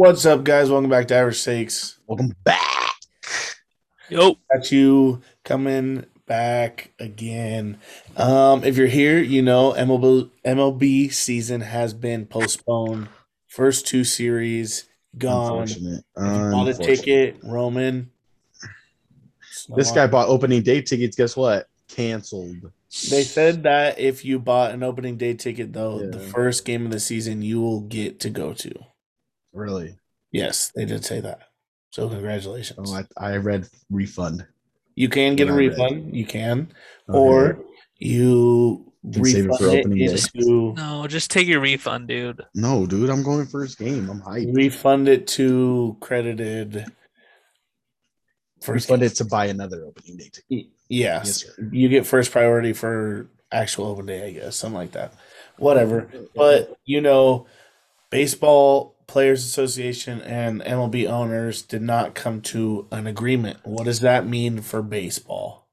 What's up, guys? Welcome back to Average Stakes. Welcome back. Yo, Got you coming back again. Um, if you're here, you know MLB MLB season has been postponed. First two series gone. Unfortunate. bought a ticket, Roman. This guy bought opening day tickets. Guess what? Canceled. They said that if you bought an opening day ticket, though, the first game of the season you will get to go to. Really? Yes, they did say that. So congratulations. Oh, I, I read refund. you can get a what I read. refund. You can, Okay. or you Can save it refund for it opening day. into no, just take your refund, dude. no, dude, I'm going first game. I'm hyped. refund it to credited. First, Refund it to buy another opening day ticket. Y- Yes, Yes, you get first priority for actual open day, I guess, something like that. Whatever. But you know, baseball players association and MLB owners did not come to an agreement. What does that mean for baseball?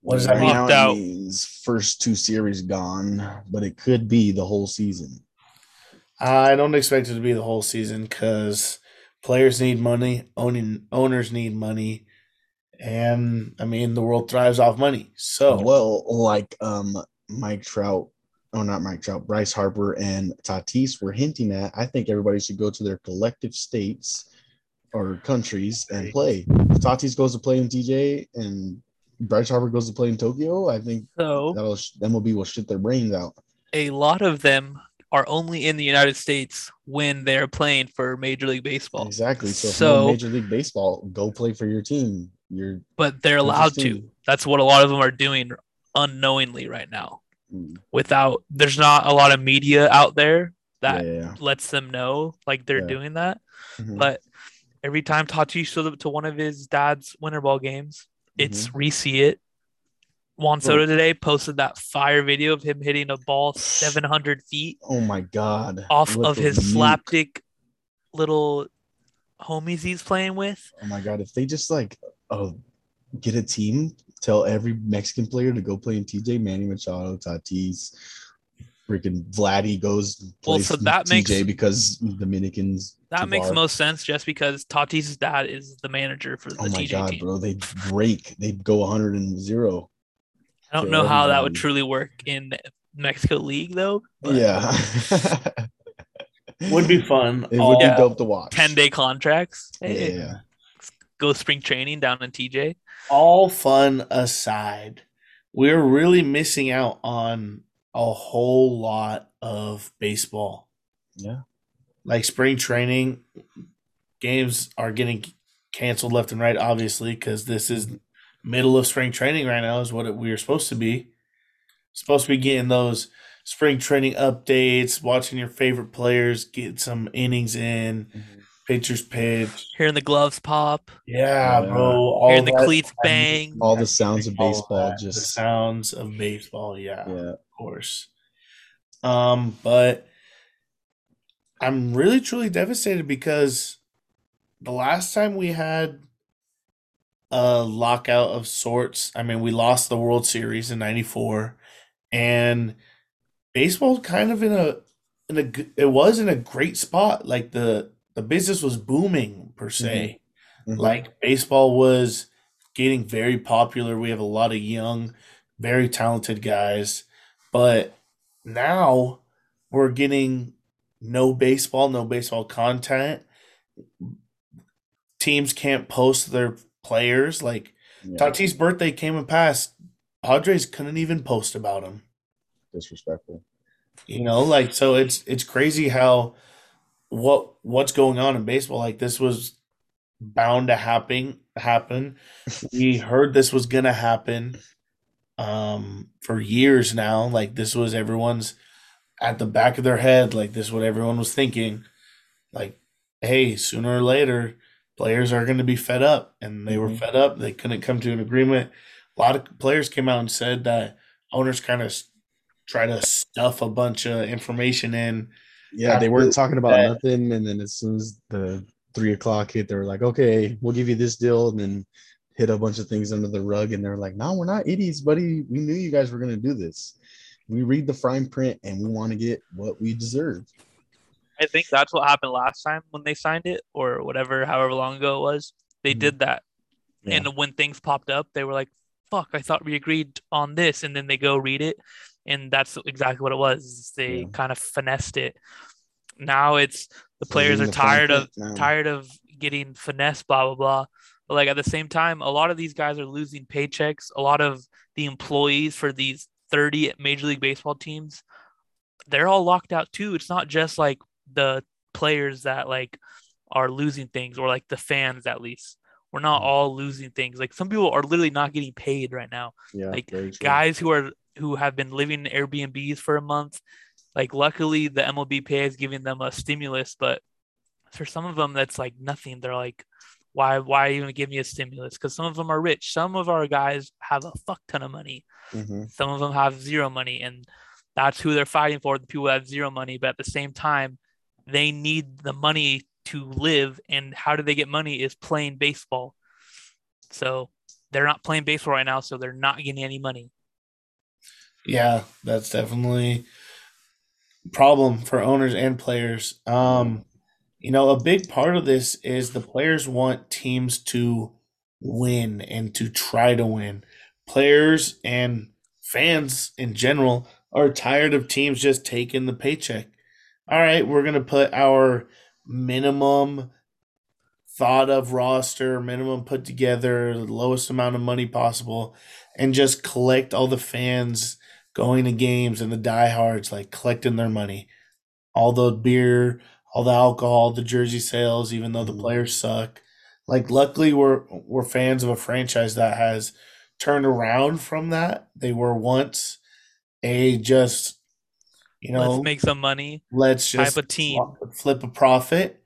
What does that mean? now Locked out. means first two series gone, but it could be the whole season. I don't expect it to be the whole season because players need money, owning owners need money, and I mean the world thrives off money. So Well, like um Mike Trout, oh not Mike Trout, Bryce Harper and Tatis were hinting at. I think everybody should go to their collective states or countries and play. If Tatis goes to play in TJ and Bryce Harper goes to play in Tokyo, I think So that'll MLB will shit their brains out. a lot of them are only in the United States when they're playing for Major League Baseball, Exactly. So, if So- you're in Major League Baseball, go play for your team. You're but they're allowed to. That's what a lot of them are doing unknowingly right now. Mm, Without there's not a lot of media out there that yeah. lets them know like they're Yeah. doing that. Mhm. But every time Tatis shows up to one of his dad's winter ball games, it's Mm-hmm. re-see it. Juan Soto today posted that fire video of him hitting a ball 700 feet Oh my god. off Look of his at slapdick little homies he's playing with. Oh my god, if they just like uh, get a team, tell every Mexican player to go play in TJ, Manny Machado, Tatis, freaking Vladdy goes and Well, plays so in that TJ makes- because Dominicans. That makes Tavar. most sense just because Tatis' dad is the manager for the Oh my TJ god, team. bro, they break, they go 100 and zero. I don't for know how that would truly work in Mexico League though. but Yeah, would be fun. it would All- be Yeah. dope to watch. 10 day contracts. Hey, Yeah, Go spring training down in TJ. all fun aside, we're really missing out on a whole lot of baseball. yeah. Like spring training games are getting canceled left and right, obviously, because this is middle of spring training right now, is what it, we are supposed to be. Supposed to be getting those spring training updates, watching your favorite players get some innings in, mm-hmm. Pitchers pitch. Hearing the gloves pop, Yeah, Yeah. bro. All hearing the that- cleats bang. All the sounds of baseball that, the just sounds of baseball. Yeah, yeah. of course. Um, but I'm really truly devastated because the last time we had a lockout of sorts, I mean, we lost the World Series in '94, and baseball kind of in a in a it was in a great spot. Like the the business was booming per se. Mhm. Like baseball was getting very popular. We have a lot of young, very talented guys, but now we're getting no baseball, no baseball content. Teams can't post their players. Like yeah. Tatis' birthday came and passed. Padres couldn't even post about him. disrespectful. You know, like so it's it's crazy how what what's going on in baseball. Like this was bound to happen happen. we heard this was gonna happen um for years now. Like this was everyone's at the back of their head, like this is what everyone was thinking. Like, hey, sooner or later, players are gonna be fed up. And they were Mhm. fed up. They couldn't come to an agreement. A lot of players came out and said that owners kind of try to stuff a bunch of information in. Yeah, they weren't talking about that- nothing, and then as soon as the three o'clock hit, they were like, "Okay, we'll give you this deal," and then hit a bunch of things under the rug, and they're like, "No, we're not idiots, buddy. We knew you guys were gonna do this. We read the fine print, and we want to get what we deserve." I think that's what happened last time when they signed it, or whatever, however long ago it was. They Mhm. did that, Yeah. and when things popped up, they were like, "Fuck, I thought we agreed on this," and then they go read it, and that's exactly what it was. They Yeah. kind of finessed it. Now it's the players are the tired of now. tired of getting finessed, blah blah blah. But like at the same time, a lot of these guys are losing paychecks. A lot of the employees for these 30 Major League Baseball teams, they're all locked out too. It's not just like the players that like are losing things or like the fans at least. We're not Mhm. all losing things. Like some people are literally not getting paid right now Yeah, like, guys who are who have been living in Airbnbs for a month. Like luckily the MLBPA is giving them a stimulus, but for some of them that's like nothing. They're like, why why even give me a stimulus? Because some of them are rich. Some of our guys have a fuck ton of money. Mhm. Some of them have zero money, and that's who they're fighting for. The people that have zero money, but at the same time, they need the money to live. And how do they get money? Is playing baseball. So they're not playing baseball right now, so they're not getting any money. Yeah, that's definitely problem for owners and players. Um, you know, a big part of this is the players want teams to win and to try to win. Players and fans in general are tired of teams just taking the paycheck. All right, we're going to put our minimum thought of roster, minimum put together, the lowest amount of money possible, and just collect all the fans going to games and the diehards like collecting their money. All the beer, all the alcohol, the jersey sales, even though the Mhm. players suck. Like luckily we're we're fans of a franchise that has turned around from that. They were once a just you know Let's make some money. let's type just of team. flip a profit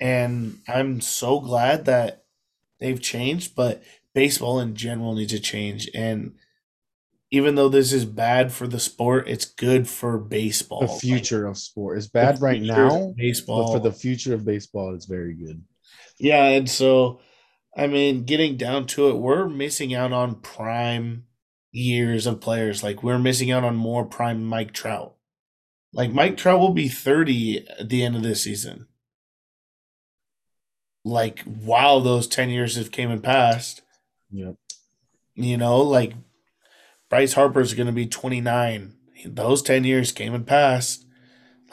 and i'm so glad that they've changed but baseball in general needs to change and even though this is bad for the sport it's good for baseball. The future of sport. Is bad right now, baseball but for the future of baseball, it's very good. yeah and so i mean getting down to it we're missing out on prime years of players. Like we're missing out on more prime mike trout. Like mike trout will be 30 at the end of this season. Like wow those 10 years have came and passed Yep. you know like bryce Harper is going to be 29 those 10 years came and passed.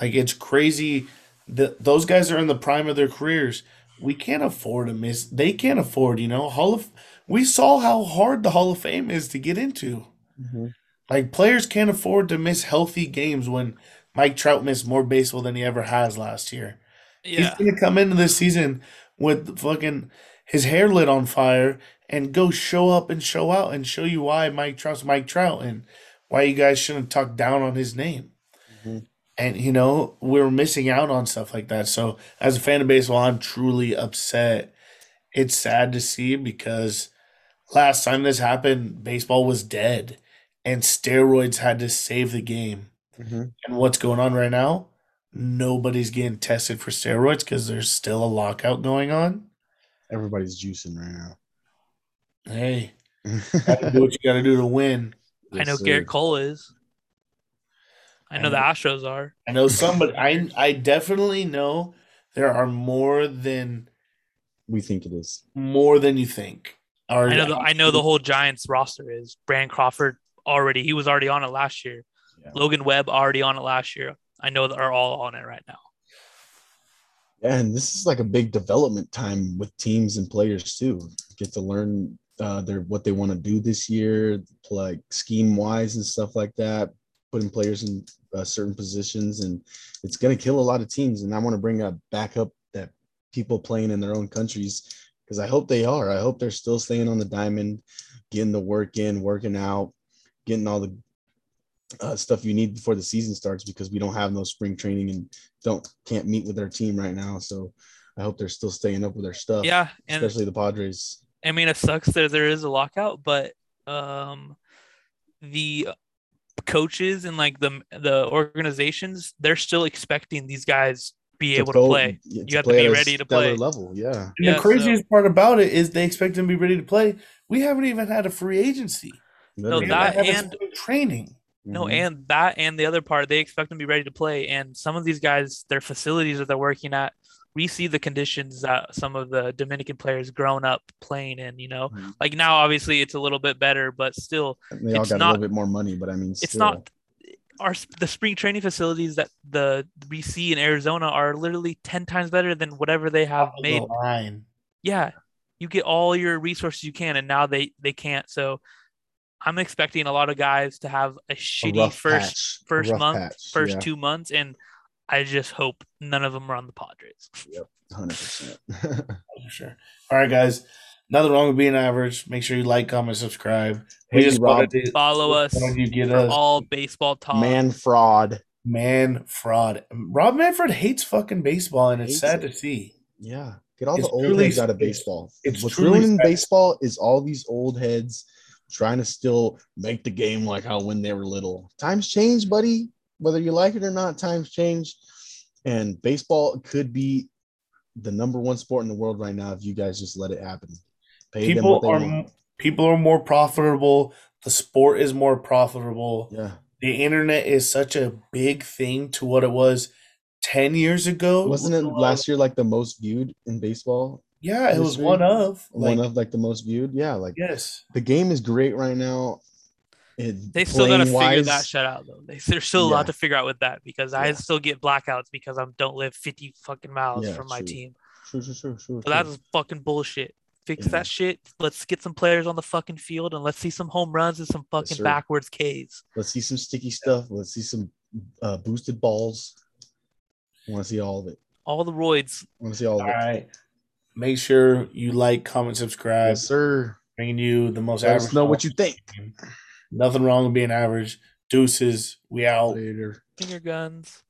Like it's crazy that those guys are in the prime of their careers. We can't afford to miss they can't afford you know hall of we saw how hard the hall of fame is to get into. Mm-hmm. Like players can't afford to miss healthy games when mike trout missed more baseball than he ever has last year. Yeah. He's gonna come into this season with fucking his hair lit on fire and go show up and show out and show you why Mike Trout's Mike Trout and why you guys shouldn't talk down on his name. Mhm. And you know, we're missing out on stuff like that. So as a fan of baseball, I'm truly upset. It's sad to see because last time this happened, baseball was dead and steroids had to save the game. Mhm. And what's going on right now? Nobody's getting tested for steroids because there's still a lockout going on. Everybody's juicing right now. Hey, gotta do what you gotta do to win. I know Yes, Gerrit. Cole is. I know And- the Astros are. I know somebody. I I definitely know there are more than We think it is. more than you think. Are I know the I know the whole Giants roster is. Brandon Crawford already. He was already on it last year. Yeah. Logan Webb already on it last year. I know they're all on it right now. Yeah, and this is like a big development time with teams and players too. Get to learn uh, their what they want to do this year, like scheme wise and stuff like that. Putting players in uh, certain positions, and it's going to kill a lot of teams. And I want to bring back up that people playing in their own countries because I hope they are. I hope they're still staying on the diamond, getting the work in, working out, getting all the uh, stuff you need before the season starts because we don't have no spring training and don't can't meet with our team right now. So I hope they're still staying up with their stuff. Yeah, especially the Padres. I mean it sucks that there is a lockout, but um, the coaches and like the the organizations they're still expecting these guys be able to play. yeah, You have to be ready to stellar play. level. Yeah, And Yeah, the craziest part about it is they expect them to be ready to play. We haven't even had a free agency. No, We that haven't had a and- training. No, Mhm. and that and the other part, they expect them to be ready to play. And some of these guys, their facilities that they're working at, we see the conditions that some of the Dominican players grown up playing in, you know. Mhm. Like now obviously it's a little bit better, but still they all it's got a not- little bit more money, but I mean, it's still, not our the spring training facilities that the we see in Arizona are literally 10 times better than whatever they have Top of made the line. yeah you get all your resources you can and now they they can't so i'm expecting a lot of guys to have a a shitty rough first patch, first rough month patch, first yeah, two months and i just hope none of them are on the padres Yep, 100%. For sure. All right, guys. Nothing wrong with being average. Make sure you like, comment, subscribe. We Hey, just Rob, to follow us wanted you get for us all baseball talk Man fraud. man fraud. Rob Manfred hates fucking baseball, and it's sad it. to see. Yeah. Get all It's the old truly- heads out of baseball. it's What's truly ruining sad. baseball is all these old heads trying to still make the game like how when they were little. Times change, buddy. Whether you like it or not, times change. And baseball could be the number one sport in the world right now if you guys just let it happen. Pay People are want. people are more profitable. The sport is more profitable. Yeah. The internet is such a big thing to what it was ten years ago. Wasn't it last year like the most viewed in baseball? Yeah, it was one of like One of like the most viewed. Yeah, like yes. the game is great right now. It, they still got to playing figure that shit out though. They, they're still a Yeah. lot to figure out with that because I still get blackouts because I don't live 50 fucking miles Yeah, from my true. team. True, true, true, true, So that true. is fucking bullshit. Fix Yeah. that shit. Let's get some players on the fucking field and let's see some home runs and some fucking sir. backwards Ks. Let's see some sticky stuff. Let's see some uh, boosted balls. I want to see all of it. All the roids. I want to see all of it. right. Make sure you like, comment, subscribe. Yes, sir. Bringing you the most Let average. us know what you think. Nothing wrong with being average. Deuces. We out. Later. Finger guns.